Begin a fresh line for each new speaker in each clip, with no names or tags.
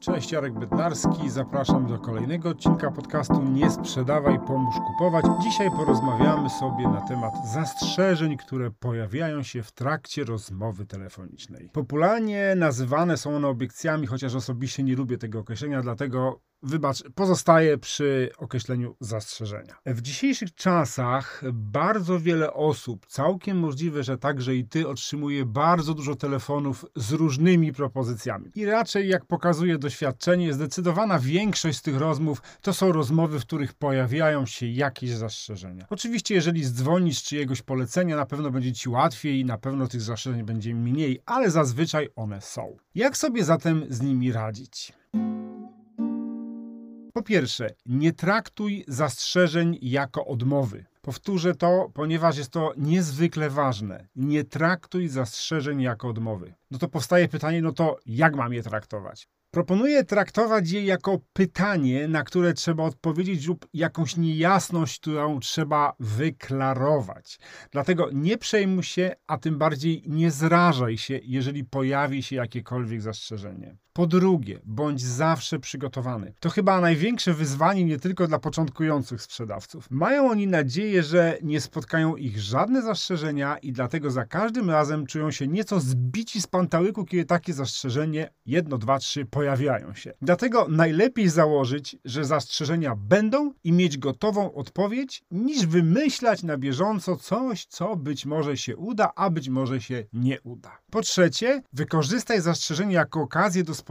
Cześć, Jarek Bednarski. Zapraszam do kolejnego odcinka podcastu Nie sprzedawaj, pomóż kupować. Dzisiaj porozmawiamy sobie na temat zastrzeżeń, które pojawiają się w trakcie rozmowy telefonicznej. Popularnie nazywane są one obiekcjami, chociaż osobiście nie lubię tego określenia, dlatego Wybacz, pozostaje przy określeniu zastrzeżenia. W dzisiejszych czasach bardzo wiele osób, całkiem możliwe, że także i ty, otrzymuje bardzo dużo telefonów z różnymi propozycjami. I raczej, jak pokazuje doświadczenie, zdecydowana większość z tych rozmów to są rozmowy, w których pojawiają się jakieś zastrzeżenia. Oczywiście, jeżeli zdzwonisz czyjegoś polecenia, na pewno będzie ci łatwiej i na pewno tych zastrzeżeń będzie mniej, ale zazwyczaj one są. Jak sobie zatem z nimi radzić? Po pierwsze, nie traktuj zastrzeżeń jako odmowy. Powtórzę to, ponieważ jest to niezwykle ważne. Nie traktuj zastrzeżeń jako odmowy. No to powstaje pytanie, no to jak mam je traktować? Proponuję traktować je jako pytanie, na które trzeba odpowiedzieć, lub jakąś niejasność, którą trzeba wyklarować. Dlatego nie przejmuj się, a tym bardziej nie zrażaj się, jeżeli pojawi się jakiekolwiek zastrzeżenie. Po drugie, bądź zawsze przygotowany. To chyba największe wyzwanie nie tylko dla początkujących sprzedawców. Mają oni nadzieję, że nie spotkają ich żadne zastrzeżenia i dlatego za każdym razem czują się nieco zbici z pantałyku, kiedy takie zastrzeżenie jedno, dwa, trzy pojawiają się. Dlatego najlepiej założyć, że zastrzeżenia będą i mieć gotową odpowiedź, niż wymyślać na bieżąco coś, co być może się uda, a być może się nie uda. Po trzecie, wykorzystaj zastrzeżenie jako okazję do spotkania,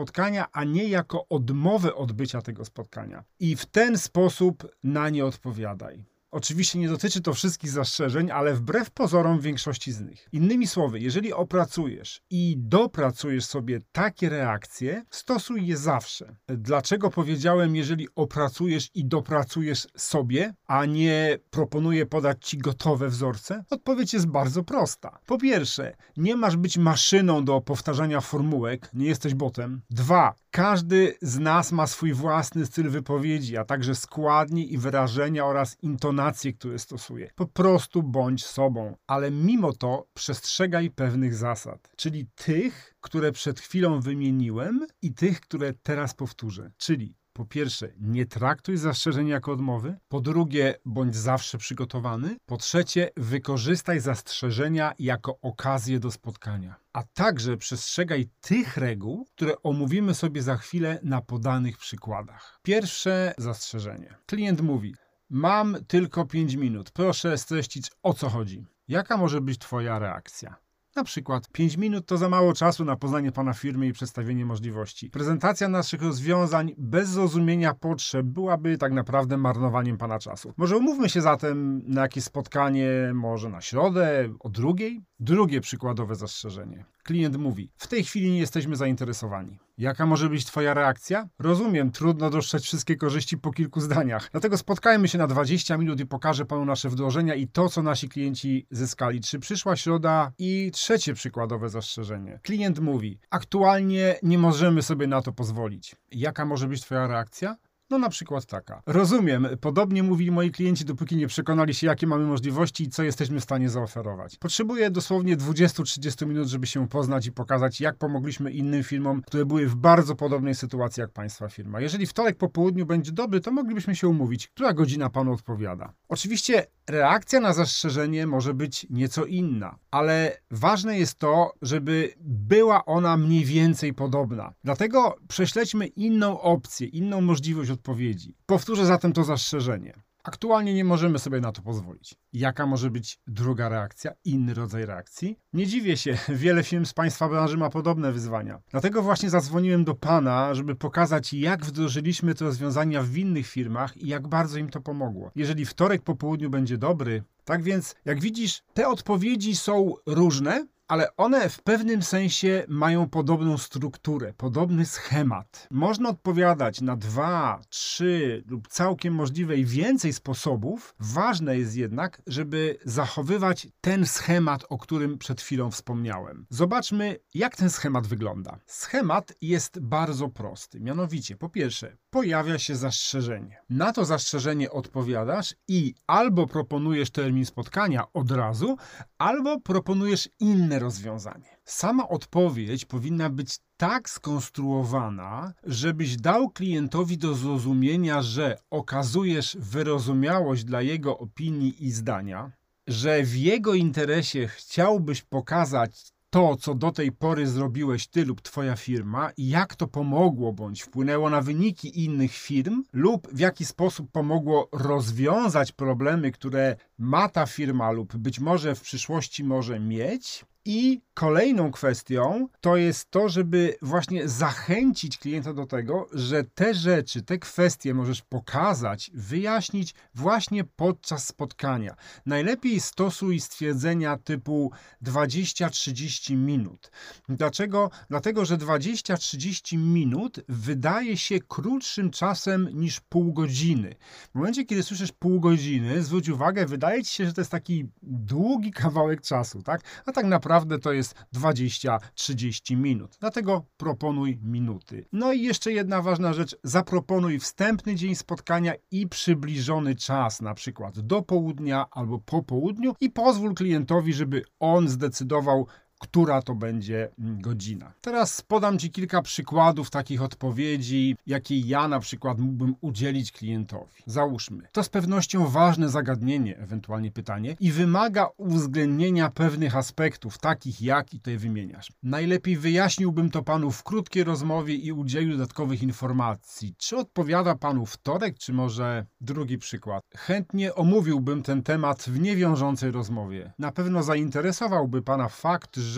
a nie jako odmowę odbycia tego spotkania. I w ten sposób na nie odpowiadaj. Oczywiście nie dotyczy to wszystkich zastrzeżeń, ale wbrew pozorom większości z nich. Innymi słowy, jeżeli opracujesz i dopracujesz sobie takie reakcje, stosuj je zawsze. Dlaczego powiedziałem, jeżeli opracujesz i dopracujesz sobie, a nie proponuję podać ci gotowe wzorce? Odpowiedź jest bardzo prosta. Po pierwsze, nie masz być maszyną do powtarzania formułek, nie jesteś botem. Dwa, każdy z nas ma swój własny styl wypowiedzi, a także składni i wyrażenia oraz intonacje, które stosuje. Po prostu bądź sobą, ale mimo to przestrzegaj pewnych zasad, czyli tych, które przed chwilą wymieniłem i tych, które teraz powtórzę. Czyli po pierwsze, nie traktuj zastrzeżeń jako odmowy. Po drugie, bądź zawsze przygotowany. Po trzecie, wykorzystaj zastrzeżenia jako okazję do spotkania. A także przestrzegaj tych reguł, które omówimy sobie za chwilę na podanych przykładach. Pierwsze zastrzeżenie. Klient mówi: Mam tylko 5 minut. Proszę streścić o co chodzi. Jaka może być Twoja reakcja? Na przykład 5 minut to za mało czasu na poznanie Pana firmy i przedstawienie możliwości. Prezentacja naszych rozwiązań bez zrozumienia potrzeb byłaby tak naprawdę marnowaniem Pana czasu. Może umówmy się zatem na jakieś spotkanie, może na środę, o drugiej? Drugie przykładowe zastrzeżenie. Klient mówi: W tej chwili nie jesteśmy zainteresowani. Jaka może być Twoja reakcja? Rozumiem, trudno dostrzec wszystkie korzyści po kilku zdaniach. Dlatego spotkajmy się na 20 minut i pokażę Panu nasze wdrożenia i to, co nasi klienci zyskali. Czy przyszła środa? I trzecie przykładowe zastrzeżenie. Klient mówi: Aktualnie nie możemy sobie na to pozwolić. Jaka może być Twoja reakcja? No na przykład taka. Rozumiem, podobnie mówili moi klienci, dopóki nie przekonali się, jakie mamy możliwości i co jesteśmy w stanie zaoferować. Potrzebuję dosłownie 20-30 minut, żeby się poznać i pokazać, jak pomogliśmy innym firmom, które były w bardzo podobnej sytuacji jak Państwa firma. Jeżeli wtorek po południu będzie dobry, to moglibyśmy się umówić, która godzina Panu odpowiada. Oczywiście reakcja na zastrzeżenie może być nieco inna, ale ważne jest to, żeby była ona mniej więcej podobna. Dlatego prześledźmy inną opcję, inną możliwość odpowiedzi. Powtórzę zatem to zastrzeżenie. Aktualnie nie możemy sobie na to pozwolić. Jaka może być druga reakcja, inny rodzaj reakcji? Nie dziwię się, wiele firm z Państwa branży ma podobne wyzwania. Dlatego właśnie zadzwoniłem do Pana, żeby pokazać, jak wdrożyliśmy te rozwiązania w innych firmach i jak bardzo im to pomogło. Jeżeli wtorek po południu będzie dobry, tak więc, jak widzisz, te odpowiedzi są różne, ale one w pewnym sensie mają podobną strukturę, podobny schemat. Można odpowiadać na dwa, trzy lub całkiem możliwe i więcej sposobów. Ważne jest jednak, żeby zachowywać ten schemat, o którym przed chwilą wspomniałem. Zobaczmy, jak ten schemat wygląda. Schemat jest bardzo prosty. Mianowicie, po pierwsze, pojawia się zastrzeżenie. Na to zastrzeżenie odpowiadasz i albo proponujesz termin spotkania od razu, albo proponujesz inne rozwiązanie. Sama odpowiedź powinna być tak skonstruowana, żebyś dał klientowi do zrozumienia, że okazujesz wyrozumiałość dla jego opinii i zdania, że w jego interesie chciałbyś pokazać to, co do tej pory zrobiłeś ty lub twoja firma i jak to pomogło bądź wpłynęło na wyniki innych firm lub w jaki sposób pomogło rozwiązać problemy, które ma ta firma lub być może w przyszłości może mieć, i kolejną kwestią to jest to, żeby właśnie zachęcić klienta do tego, że te rzeczy, te kwestie możesz pokazać, wyjaśnić właśnie podczas spotkania. Najlepiej stosuj stwierdzenia typu 20-30 minut. Dlaczego? Dlatego, że 20-30 minut wydaje się krótszym czasem niż pół godziny. W momencie, kiedy słyszysz pół godziny, zwróć uwagę, wydaje ci się, że to jest taki długi kawałek czasu, tak? A tak naprawdę naprawdę to jest 20-30 minut. Dlatego proponuj minuty. No i jeszcze jedna ważna rzecz. Zaproponuj wstępny dzień spotkania i przybliżony czas, na przykład do południa albo po południu i pozwól klientowi, żeby on zdecydował, która to będzie mm, godzina. Teraz podam Ci kilka przykładów takich odpowiedzi, jakie ja na przykład mógłbym udzielić klientowi. Załóżmy, to z pewnością ważne zagadnienie, ewentualnie pytanie, i wymaga uwzględnienia pewnych aspektów, takich jak i tutaj wymieniasz. Najlepiej wyjaśniłbym to Panu w krótkiej rozmowie i udzielił dodatkowych informacji. Czy odpowiada Panu wtorek, czy może drugi przykład? Chętnie omówiłbym ten temat w niewiążącej rozmowie. Na pewno zainteresowałby Pana fakt, że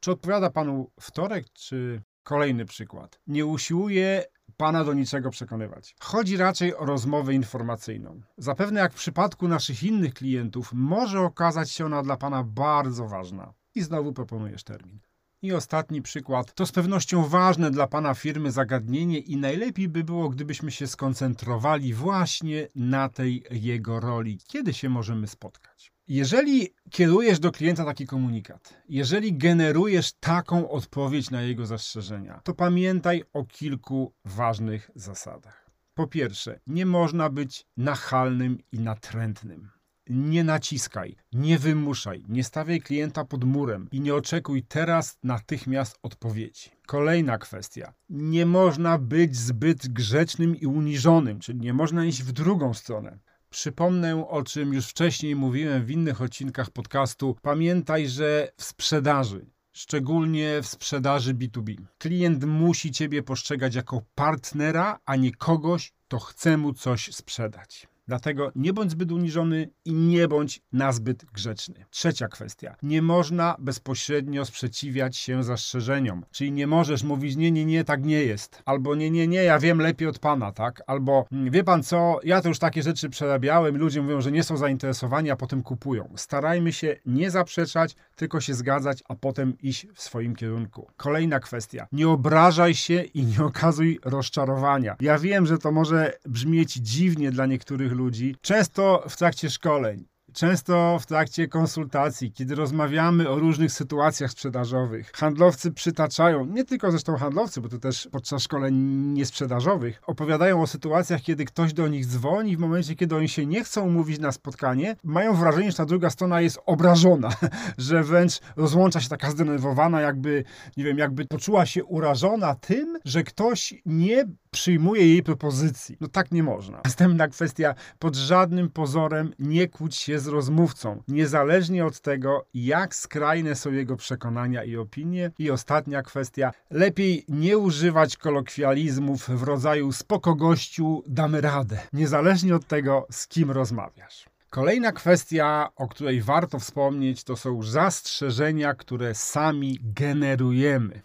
czy odpowiada panu wtorek, czy kolejny przykład? Nie usiłuje pana do niczego przekonywać. Chodzi raczej o rozmowę informacyjną. Zapewne jak w przypadku naszych innych klientów, może okazać się ona dla pana bardzo ważna. I znowu proponujesz termin. I ostatni przykład. To z pewnością ważne dla Pana firmy zagadnienie i najlepiej by było, gdybyśmy się skoncentrowali właśnie na tej jego roli. Kiedy się możemy spotkać? Jeżeli kierujesz do klienta taki komunikat, jeżeli generujesz taką odpowiedź na jego zastrzeżenia, to pamiętaj o kilku ważnych zasadach. Po pierwsze, nie można być nachalnym i natrętnym. Nie naciskaj, nie wymuszaj, nie stawiaj klienta pod murem i nie oczekuj teraz natychmiast odpowiedzi. Kolejna kwestia. Nie można być zbyt grzecznym i uniżonym, czyli nie można iść w drugą stronę. Przypomnę, o czym już wcześniej mówiłem w innych odcinkach podcastu. Pamiętaj, że w sprzedaży, szczególnie w sprzedaży B2B, klient musi Ciebie postrzegać jako partnera, a nie kogoś, kto chce mu coś sprzedać. Dlatego nie bądź zbyt uniżony i nie bądź nazbyt grzeczny. Trzecia kwestia. Nie można bezpośrednio sprzeciwiać się zastrzeżeniom. Czyli nie możesz mówić, nie, nie, nie, tak nie jest. Albo nie, nie, nie, ja wiem lepiej od pana, tak? Albo mm, wie pan co, ja to już takie rzeczy przerabiałem, ludzie mówią, że nie są zainteresowani, a potem kupują. Starajmy się nie zaprzeczać, tylko się zgadzać, a potem iść w swoim kierunku. Kolejna kwestia. Nie obrażaj się i nie okazuj rozczarowania. Ja wiem, że to może brzmieć dziwnie dla niektórych ludzi, często w trakcie szkoleń. Często w trakcie konsultacji, kiedy rozmawiamy o różnych sytuacjach sprzedażowych, handlowcy przytaczają, nie tylko zresztą handlowcy, bo to też podczas szkoleń niesprzedażowych, opowiadają o sytuacjach, kiedy ktoś do nich dzwoni, w momencie, kiedy oni się nie chcą umówić na spotkanie, mają wrażenie, że ta druga strona jest obrażona, że wręcz rozłącza się taka zdenerwowana, jakby, nie wiem, jakby poczuła się urażona tym, że ktoś nie przyjmuje jej propozycji. No tak nie można. Następna kwestia, pod żadnym pozorem nie kłóć się z rozmówcą, niezależnie od tego, jak skrajne są jego przekonania i opinie. I ostatnia kwestia, lepiej nie używać kolokwializmów w rodzaju spoko gościu, damy radę, niezależnie od tego, z kim rozmawiasz. Kolejna kwestia, o której warto wspomnieć, to są zastrzeżenia, które sami generujemy.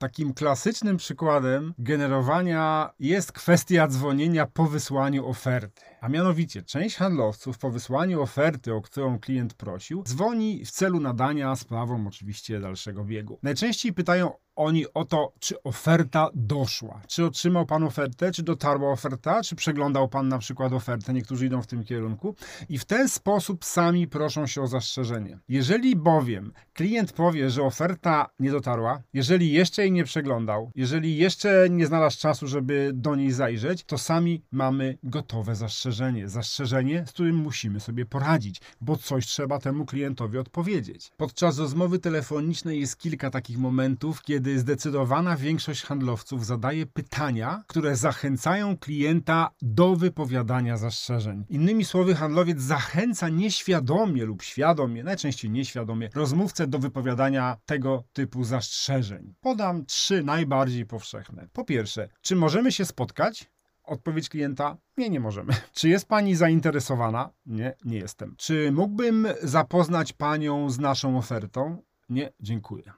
Takim klasycznym przykładem generowania jest kwestia dzwonienia po wysłaniu oferty. A mianowicie, część handlowców po wysłaniu oferty, o którą klient prosił, dzwoni w celu nadania sprawom oczywiście dalszego biegu. Najczęściej pytają oni o to, czy oferta doszła. Czy otrzymał pan ofertę, czy dotarła oferta, czy przeglądał pan na przykład ofertę. Niektórzy idą w tym kierunku i w ten sposób sami proszą się o zastrzeżenie. Jeżeli bowiem klient powie, że oferta nie dotarła, jeżeli jeszcze jej nie przeglądał, jeżeli jeszcze nie znalazł czasu, żeby do niej zajrzeć, to sami mamy gotowe zastrzeżenie. Zastrzeżenie, z którym musimy sobie poradzić, bo coś trzeba temu klientowi odpowiedzieć. Podczas rozmowy telefonicznej jest kilka takich momentów, kiedy zdecydowana większość handlowców zadaje pytania, które zachęcają klienta do wypowiadania zastrzeżeń. Innymi słowy, handlowiec zachęca nieświadomie lub świadomie, najczęściej nieświadomie, rozmówcę do wypowiadania tego typu zastrzeżeń. Podam trzy najbardziej powszechne. Po pierwsze, czy możemy się spotkać? Odpowiedź klienta: Nie, nie możemy. Czy jest pani zainteresowana? Nie, nie jestem. Czy mógłbym zapoznać panią z naszą ofertą? Nie, dziękuję.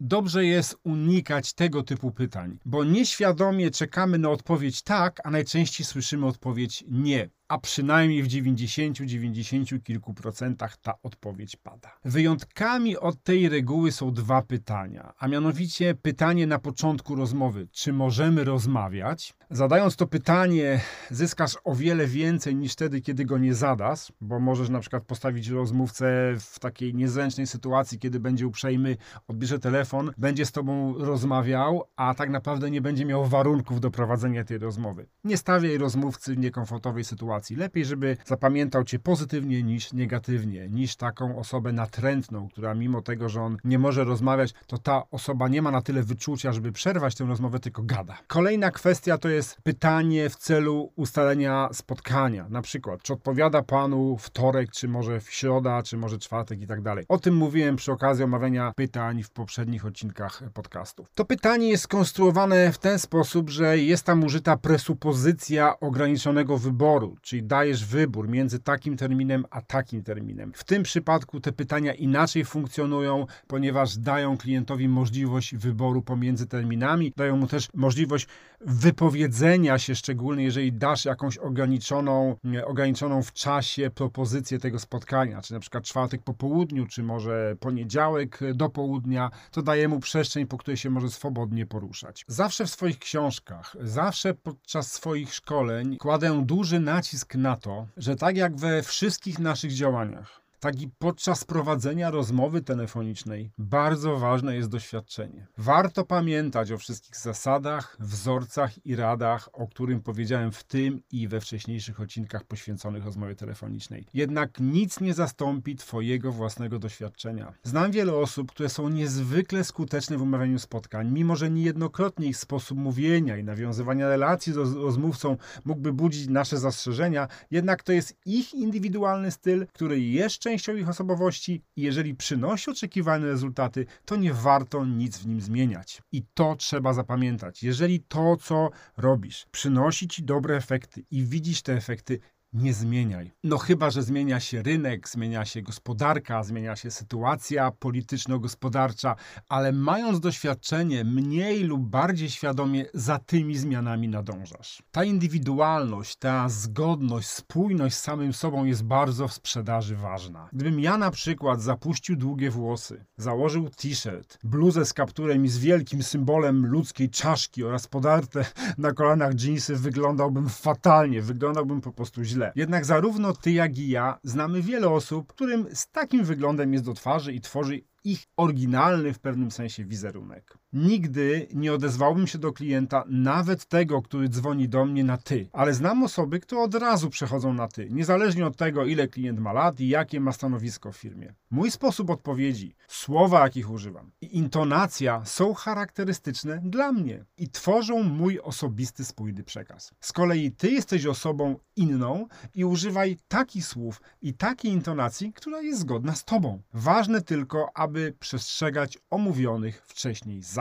Dobrze jest unikać tego typu pytań, bo nieświadomie czekamy na odpowiedź tak, a najczęściej słyszymy odpowiedź nie a przynajmniej w 90, 90 kilku procentach ta odpowiedź pada. Wyjątkami od tej reguły są dwa pytania, a mianowicie pytanie na początku rozmowy, czy możemy rozmawiać? Zadając to pytanie, zyskasz o wiele więcej niż wtedy, kiedy go nie zadasz, bo możesz na przykład postawić rozmówcę w takiej niezręcznej sytuacji, kiedy będzie uprzejmy, odbierze telefon, będzie z tobą rozmawiał, a tak naprawdę nie będzie miał warunków do prowadzenia tej rozmowy. Nie stawiaj rozmówcy w niekomfortowej sytuacji sytuacji. Lepiej, żeby zapamiętał cię pozytywnie niż negatywnie, niż taką osobę natrętną, która mimo tego, że on nie może rozmawiać, to ta osoba nie ma na tyle wyczucia, żeby przerwać tę rozmowę, tylko gada. Kolejna kwestia to jest pytanie w celu ustalenia spotkania. Na przykład, czy odpowiada panu wtorek, czy może w środa, czy może czwartek i tak dalej. O tym mówiłem przy okazji omawiania pytań w poprzednich odcinkach podcastów. To pytanie jest skonstruowane w ten sposób, że jest tam użyta presupozycja ograniczonego wyboru, czyli dajesz wybór między takim terminem a takim terminem. W tym przypadku te pytania inaczej funkcjonują, ponieważ dają klientowi możliwość wyboru pomiędzy terminami, dają mu też możliwość wypowiedzenia się, szczególnie jeżeli dasz jakąś ograniczoną, ograniczoną w czasie propozycję tego spotkania, czy na przykład czwartek po południu, czy może poniedziałek do południa, to daje mu przestrzeń, po której się może swobodnie poruszać. Zawsze w swoich książkach, zawsze podczas swoich szkoleń kładę duży nacisk nacisk na to, że tak jak we wszystkich naszych działaniach, tak i podczas prowadzenia rozmowy telefonicznej bardzo ważne jest doświadczenie. Warto pamiętać o wszystkich zasadach, wzorcach i radach, o którym powiedziałem w tym i we wcześniejszych odcinkach poświęconych rozmowie telefonicznej. Jednak nic nie zastąpi Twojego własnego doświadczenia. Znam wiele osób, które są niezwykle skuteczne w umawianiu spotkań, mimo że niejednokrotnie ich sposób mówienia i nawiązywania relacji z rozmówcą mógłby budzić nasze zastrzeżenia, jednak to jest ich indywidualny styl, który jeszcze częścią ich osobowości i jeżeli przynosi oczekiwane rezultaty, to nie warto nic w nim zmieniać. I to trzeba zapamiętać. Jeżeli to, co robisz, przynosi ci dobre efekty i widzisz te efekty, nie zmieniaj. No chyba, że zmienia się rynek, zmienia się gospodarka, zmienia się sytuacja polityczno-gospodarcza, ale mając doświadczenie, mniej lub bardziej świadomie za tymi zmianami nadążasz. Ta indywidualność, ta zgodność, spójność z samym sobą jest bardzo w sprzedaży ważna. Gdybym ja na przykład zapuścił długie włosy, założył t-shirt, bluzę z kapturem i z wielkim symbolem ludzkiej czaszki oraz podarte na kolanach dżinsy, wyglądałbym fatalnie, wyglądałbym po prostu źle źle. Jednak zarówno ty, jak i ja znamy wiele osób, którym z takim wyglądem jest do twarzy i tworzy ich oryginalny w pewnym sensie wizerunek. Nigdy nie odezwałbym się do klienta, nawet tego, który dzwoni do mnie na ty, ale znam osoby, które od razu przechodzą na ty, niezależnie od tego, ile klient ma lat i jakie ma stanowisko w firmie. Mój sposób odpowiedzi, słowa, jakich używam i intonacja są charakterystyczne dla mnie i tworzą mój osobisty, spójny przekaz. Z kolei ty jesteś osobą inną i używaj takich słów i takiej intonacji, która jest zgodna z tobą. Ważne tylko, aby przestrzegać omówionych wcześniej zasad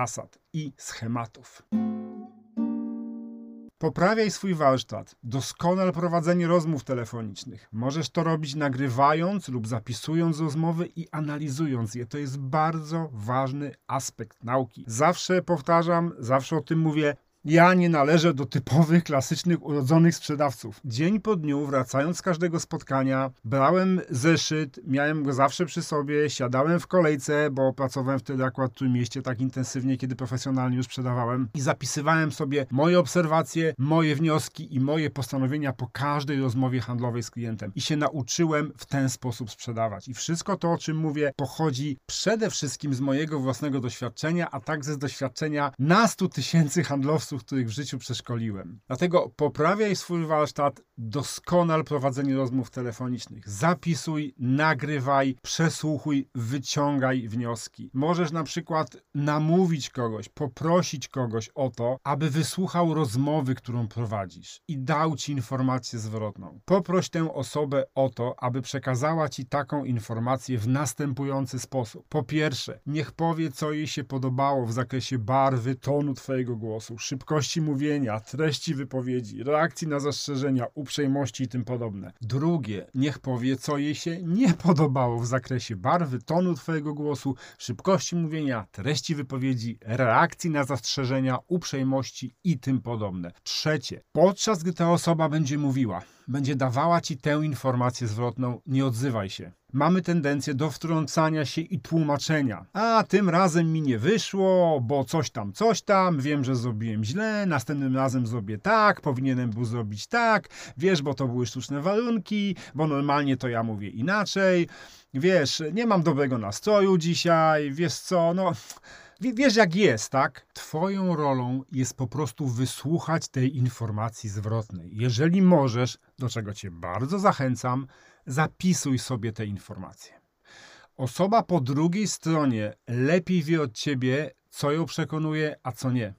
i schematów. Poprawiaj swój warsztat, doskonal prowadzenie rozmów telefonicznych. Możesz to robić nagrywając lub zapisując rozmowy i analizując je. To jest bardzo ważny aspekt nauki. Zawsze powtarzam, zawsze o tym mówię, Ja nie należę do typowych, klasycznych, urodzonych sprzedawców. Dzień po dniu, wracając z każdego spotkania, brałem zeszyt, miałem go zawsze przy sobie, siadałem w kolejce, bo pracowałem wtedy akurat w tym mieście tak intensywnie, kiedy profesjonalnie już sprzedawałem i zapisywałem sobie moje obserwacje, moje wnioski i moje postanowienia po każdej rozmowie handlowej z klientem. I się nauczyłem w ten sposób sprzedawać. I wszystko to, o czym mówię, pochodzi przede wszystkim z mojego własnego doświadczenia, a także z doświadczenia nastu tysięcy handlowców, których w życiu przeszkoliłem. Dlatego poprawiaj swój warsztat, doskonal prowadzenie rozmów telefonicznych. Zapisuj, nagrywaj, przesłuchuj, wyciągaj wnioski. Możesz na przykład namówić kogoś, poprosić kogoś o to, aby wysłuchał rozmowy, którą prowadzisz i dał ci informację zwrotną. Poproś tę osobę o to, aby przekazała ci taką informację w następujący sposób. Po pierwsze, niech powie, co jej się podobało w zakresie barwy, tonu twojego głosu, szybkości mówienia, treści wypowiedzi, reakcji na zastrzeżenia, uprzejmości i tym podobne. Drugie, niech powie, co jej się nie podobało w zakresie barwy, tonu twojego głosu, szybkości mówienia, treści wypowiedzi, reakcji na zastrzeżenia, uprzejmości i tym podobne. Trzecie, podczas gdy ta osoba będzie mówiła, będzie dawała ci tę informację zwrotną, nie odzywaj się. Mamy tendencję do wtrącania się i tłumaczenia. A tym razem mi nie wyszło, bo coś tam, coś tam, wiem, że zrobiłem źle, następnym razem zrobię tak, powinienem był zrobić tak, wiesz, bo to były sztuczne warunki, bo normalnie to ja mówię inaczej, wiesz, nie mam dobrego nastroju dzisiaj, wiesz co, no wiesz jak jest, tak? Twoją rolą jest po prostu wysłuchać tej informacji zwrotnej. Jeżeli możesz, do czego Cię bardzo zachęcam, zapisuj sobie te informacje. Osoba po drugiej stronie lepiej wie od Ciebie, co ją przekonuje, a co nie.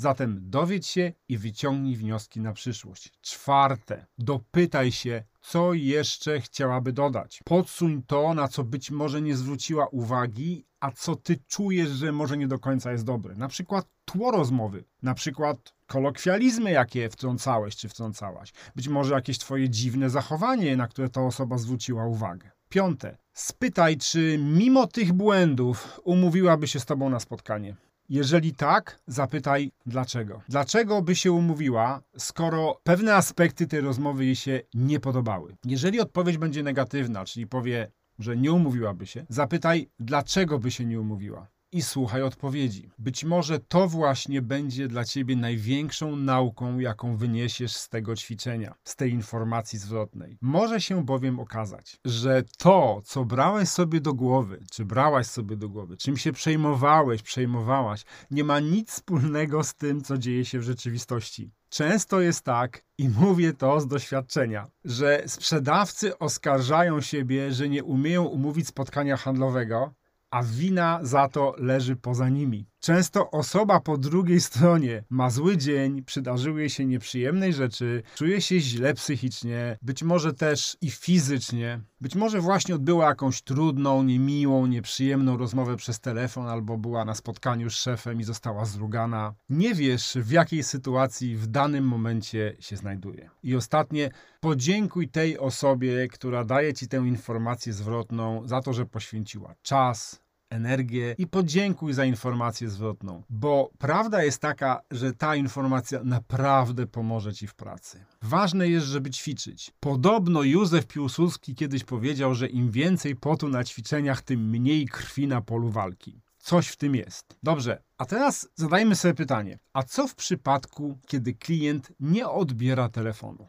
Zatem dowiedz się i wyciągnij wnioski na przyszłość. Czwarte, dopytaj się, co jeszcze chciałaby dodać. Podsuń to, na co być może nie zwróciła uwagi, a co ty czujesz, że może nie do końca jest dobre. Na przykład tło rozmowy, na przykład kolokwializmy, jakie wtrącałeś czy wtrącałaś. Być może jakieś twoje dziwne zachowanie, na które ta osoba zwróciła uwagę. Piąte, spytaj, czy mimo tych błędów umówiłaby się z tobą na spotkanie. Jeżeli tak, zapytaj dlaczego. Dlaczego by się umówiła, skoro pewne aspekty tej rozmowy jej się nie podobały? Jeżeli odpowiedź będzie negatywna, czyli powie, że nie umówiłaby się, zapytaj, dlaczego by się nie umówiła i słuchaj odpowiedzi. Być może to właśnie będzie dla ciebie największą nauką, jaką wyniesiesz z tego ćwiczenia, z tej informacji zwrotnej. Może się bowiem okazać, że to, co brałeś sobie do głowy, czy brałaś sobie do głowy, czym się przejmowałeś, przejmowałaś, nie ma nic wspólnego z tym, co dzieje się w rzeczywistości. Często jest tak, i mówię to z doświadczenia, że sprzedawcy oskarżają siebie, że nie umieją umówić spotkania handlowego, a wina za to leży poza nimi. Często osoba po drugiej stronie ma zły dzień, przydarzyły jej się nieprzyjemnej rzeczy, czuje się źle psychicznie, być może też i fizycznie, być może właśnie odbyła jakąś trudną, niemiłą, nieprzyjemną rozmowę przez telefon albo była na spotkaniu z szefem i została zrugana. Nie wiesz, w jakiej sytuacji w danym momencie się znajduje. I ostatnie, podziękuj tej osobie, która daje ci tę informację zwrotną za to, że poświęciła czas, energię i podziękuj za informację zwrotną, bo prawda jest taka, że ta informacja naprawdę pomoże ci w pracy. Ważne jest, żeby ćwiczyć. Podobno Józef Piłsudski kiedyś powiedział, że im więcej potu na ćwiczeniach, tym mniej krwi na polu walki. Coś w tym jest. Dobrze, a teraz zadajmy sobie pytanie: a co w przypadku, kiedy klient nie odbiera telefonu?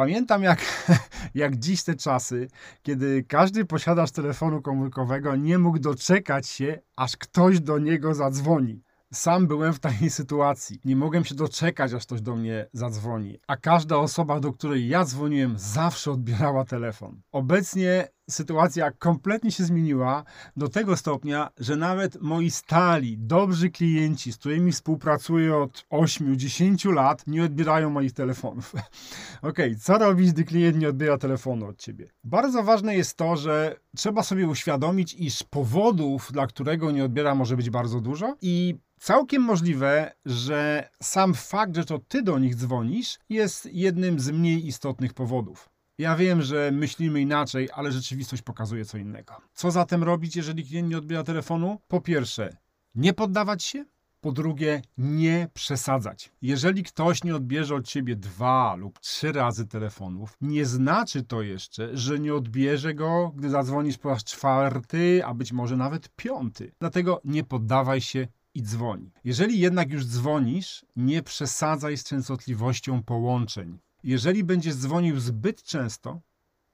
Pamiętam jak, jak dziś te czasy, kiedy każdy posiadacz telefonu komórkowego nie mógł doczekać się, aż ktoś do niego zadzwoni. Sam byłem w takiej sytuacji. Nie mogłem się doczekać, aż ktoś do mnie zadzwoni. A każda osoba, do której ja dzwoniłem, zawsze odbierała telefon. Obecnie sytuacja kompletnie się zmieniła do tego stopnia, że nawet moi stali, dobrzy klienci, z którymi współpracuję od 8-10 lat, nie odbierają moich telefonów. ok, co robić, gdy klient nie odbiera telefonu od ciebie? Bardzo ważne jest to, że trzeba sobie uświadomić, iż powodów, dla którego nie odbiera, może być bardzo dużo i Całkiem możliwe, że sam fakt, że to ty do nich dzwonisz, jest jednym z mniej istotnych powodów. Ja wiem, że myślimy inaczej, ale rzeczywistość pokazuje co innego. Co zatem robić, jeżeli klient nie odbiera telefonu? Po pierwsze, nie poddawać się. Po drugie, nie przesadzać. Jeżeli ktoś nie odbierze od ciebie dwa lub trzy razy telefonów, nie znaczy to jeszcze, że nie odbierze go, gdy zadzwonisz po raz czwarty, a być może nawet piąty. Dlatego nie poddawaj się i dzwoni. Jeżeli jednak już dzwonisz, nie przesadzaj z częstotliwością połączeń. Jeżeli będziesz dzwonił zbyt często,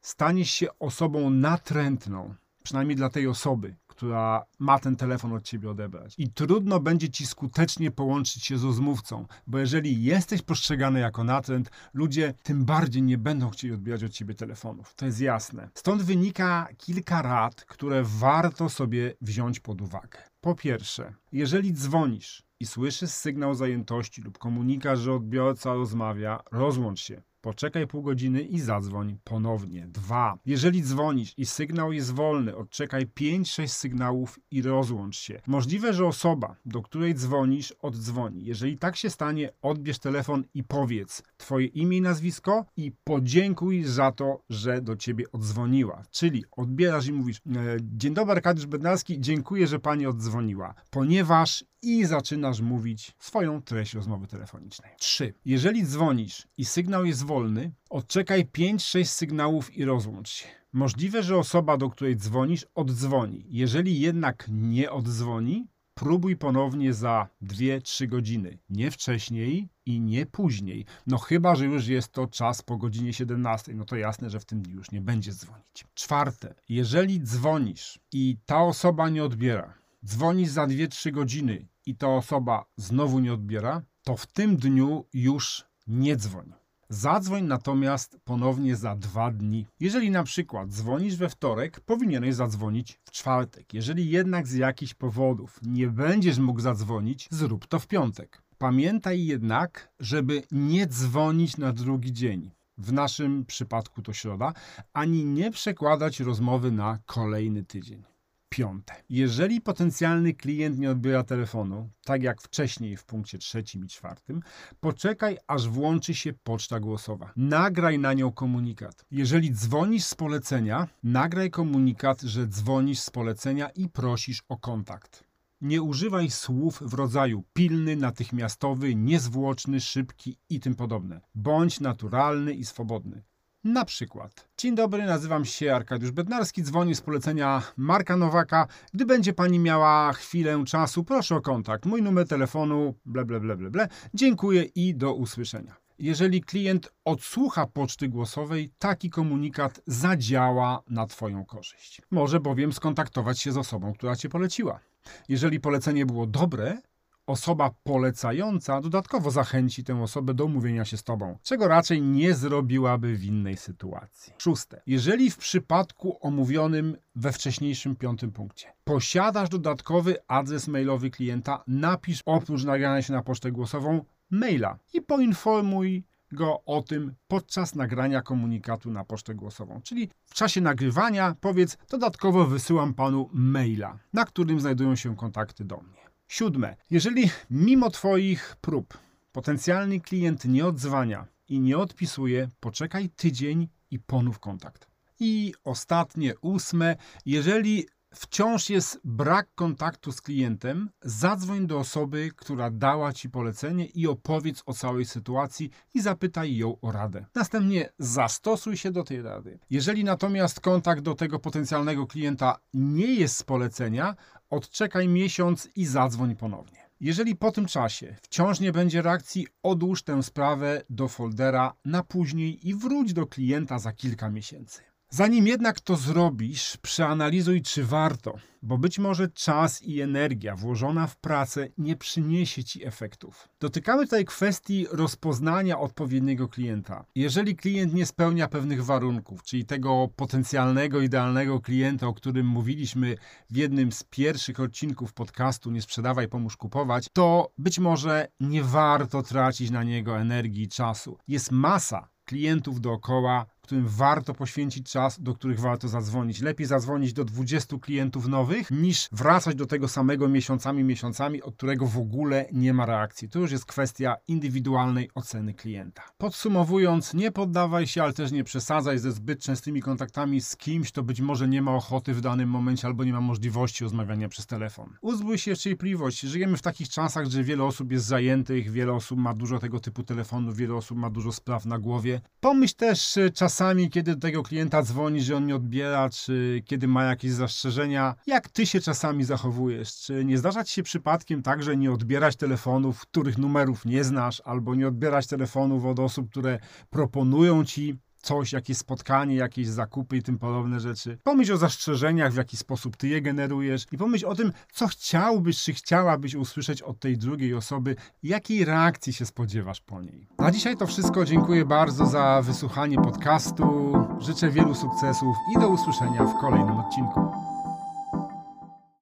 staniesz się osobą natrętną, przynajmniej dla tej osoby, która ma ten telefon od ciebie odebrać. I trudno będzie ci skutecznie połączyć się z rozmówcą, bo jeżeli jesteś postrzegany jako natręt, ludzie tym bardziej nie będą chcieli odbierać od ciebie telefonów. To jest jasne. Stąd wynika kilka rad, które warto sobie wziąć pod uwagę. Po pierwsze, jeżeli dzwonisz i słyszysz sygnał zajętości lub komunikat, że odbiorca rozmawia, rozłącz się. Poczekaj pół godziny i zadzwoń ponownie. 2. Jeżeli dzwonisz i sygnał jest wolny, odczekaj 5-6 sygnałów i rozłącz się. Możliwe, że osoba, do której dzwonisz, oddzwoni. Jeżeli tak się stanie, odbierz telefon i powiedz twoje imię i nazwisko i podziękuj za to, że do ciebie oddzwoniła. Czyli odbierasz i mówisz: e, Dzień dobry, Arkadiusz Bednarski, dziękuję, że pani oddzwoniła, ponieważ i zaczynasz mówić swoją treść rozmowy telefonicznej. 3. Jeżeli dzwonisz i sygnał jest wolny, odczekaj 5-6 sygnałów i rozłącz się. Możliwe, że osoba, do której dzwonisz, oddzwoni. Jeżeli jednak nie oddzwoni, próbuj ponownie za 2-3 godziny. Nie wcześniej i nie później. No chyba, że już jest to czas po godzinie 17. No to jasne, że w tym dniu już nie będzie dzwonić. Czwarte. Jeżeli dzwonisz i ta osoba nie odbiera, dzwonisz za 2-3 godziny i ta osoba znowu nie odbiera, to w tym dniu już nie dzwoń. Zadzwoń natomiast ponownie za dwa dni. Jeżeli na przykład dzwonisz we wtorek, powinieneś zadzwonić w czwartek. Jeżeli jednak z jakichś powodów nie będziesz mógł zadzwonić, zrób to w piątek. Pamiętaj jednak, żeby nie dzwonić na drugi dzień. W naszym przypadku to środa, ani nie przekładać rozmowy na kolejny tydzień. Piąte. Jeżeli potencjalny klient nie odbiera telefonu, tak jak wcześniej w punkcie trzecim i czwartym, poczekaj aż włączy się poczta głosowa. Nagraj na nią komunikat. Jeżeli dzwonisz z polecenia, nagraj komunikat, że dzwonisz z polecenia i prosisz o kontakt. Nie używaj słów w rodzaju pilny, natychmiastowy, niezwłoczny, szybki i tym podobne. Bądź naturalny i swobodny. Na przykład. Dzień dobry, nazywam się Arkadiusz Bednarski, dzwonię z polecenia Marka Nowaka. Gdy będzie pani miała chwilę czasu, proszę o kontakt. Mój numer telefonu, ble, ble, ble, ble, ble. Dziękuję i do usłyszenia. Jeżeli klient odsłucha poczty głosowej, taki komunikat zadziała na Twoją korzyść. Może bowiem skontaktować się z osobą, która Cię poleciła. Jeżeli polecenie było dobre, osoba polecająca dodatkowo zachęci tę osobę do umówienia się z tobą, czego raczej nie zrobiłaby w innej sytuacji. Szóste. Jeżeli w przypadku omówionym we wcześniejszym piątym punkcie posiadasz dodatkowy adres mailowy klienta, napisz oprócz nagrania się na pocztę głosową maila i poinformuj go o tym podczas nagrania komunikatu na pocztę głosową. Czyli w czasie nagrywania powiedz dodatkowo wysyłam panu maila, na którym znajdują się kontakty do mnie. Siódme. Jeżeli mimo Twoich prób potencjalny klient nie odzwania i nie odpisuje, poczekaj tydzień i ponów kontakt. I ostatnie, ósme. Jeżeli wciąż jest brak kontaktu z klientem, zadzwoń do osoby, która dała ci polecenie i opowiedz o całej sytuacji i zapytaj ją o radę. Następnie zastosuj się do tej rady. Jeżeli natomiast kontakt do tego potencjalnego klienta nie jest z polecenia, odczekaj miesiąc i zadzwoń ponownie. Jeżeli po tym czasie wciąż nie będzie reakcji, odłóż tę sprawę do foldera na później i wróć do klienta za kilka miesięcy. Zanim jednak to zrobisz, przeanalizuj, czy warto, bo być może czas i energia włożona w pracę nie przyniesie ci efektów. Dotykamy tutaj kwestii rozpoznania odpowiedniego klienta. Jeżeli klient nie spełnia pewnych warunków, czyli tego potencjalnego, idealnego klienta, o którym mówiliśmy w jednym z pierwszych odcinków podcastu Nie sprzedawaj, pomóż kupować, to być może nie warto tracić na niego energii i czasu. Jest masa klientów dookoła, którym warto poświęcić czas, do których warto zadzwonić. Lepiej zadzwonić do 20 klientów nowych, niż wracać do tego samego miesiącami, miesiącami, od którego w ogóle nie ma reakcji. To już jest kwestia indywidualnej oceny klienta. Podsumowując, nie poddawaj się, ale też nie przesadzaj ze zbyt częstymi kontaktami z kimś, kto być może nie ma ochoty w danym momencie albo nie ma możliwości rozmawiania przez telefon. Uzbój się cierpliwość. Żyjemy w takich czasach, że wiele osób jest zajętych, wiele osób ma dużo tego typu telefonów, wiele osób ma dużo spraw na głowie. Pomyśl też e, czasami, kiedy do tego klienta dzwoni, że on nie odbiera, czy kiedy ma jakieś zastrzeżenia, jak ty się czasami zachowujesz. Czy nie zdarza ci się przypadkiem tak, że nie odbierać telefonów, których numerów nie znasz, albo nie odbierać telefonów od osób, które proponują ci coś, jakieś spotkanie, jakieś zakupy i tym podobne rzeczy. Pomyśl o zastrzeżeniach, w jaki sposób ty je generujesz i pomyśl o tym, co chciałbyś, czy chciałabyś usłyszeć od tej drugiej osoby, jakiej reakcji się spodziewasz po niej. Na dzisiaj to wszystko. Dziękuję bardzo za wysłuchanie podcastu. Życzę wielu sukcesów i do usłyszenia w kolejnym odcinku.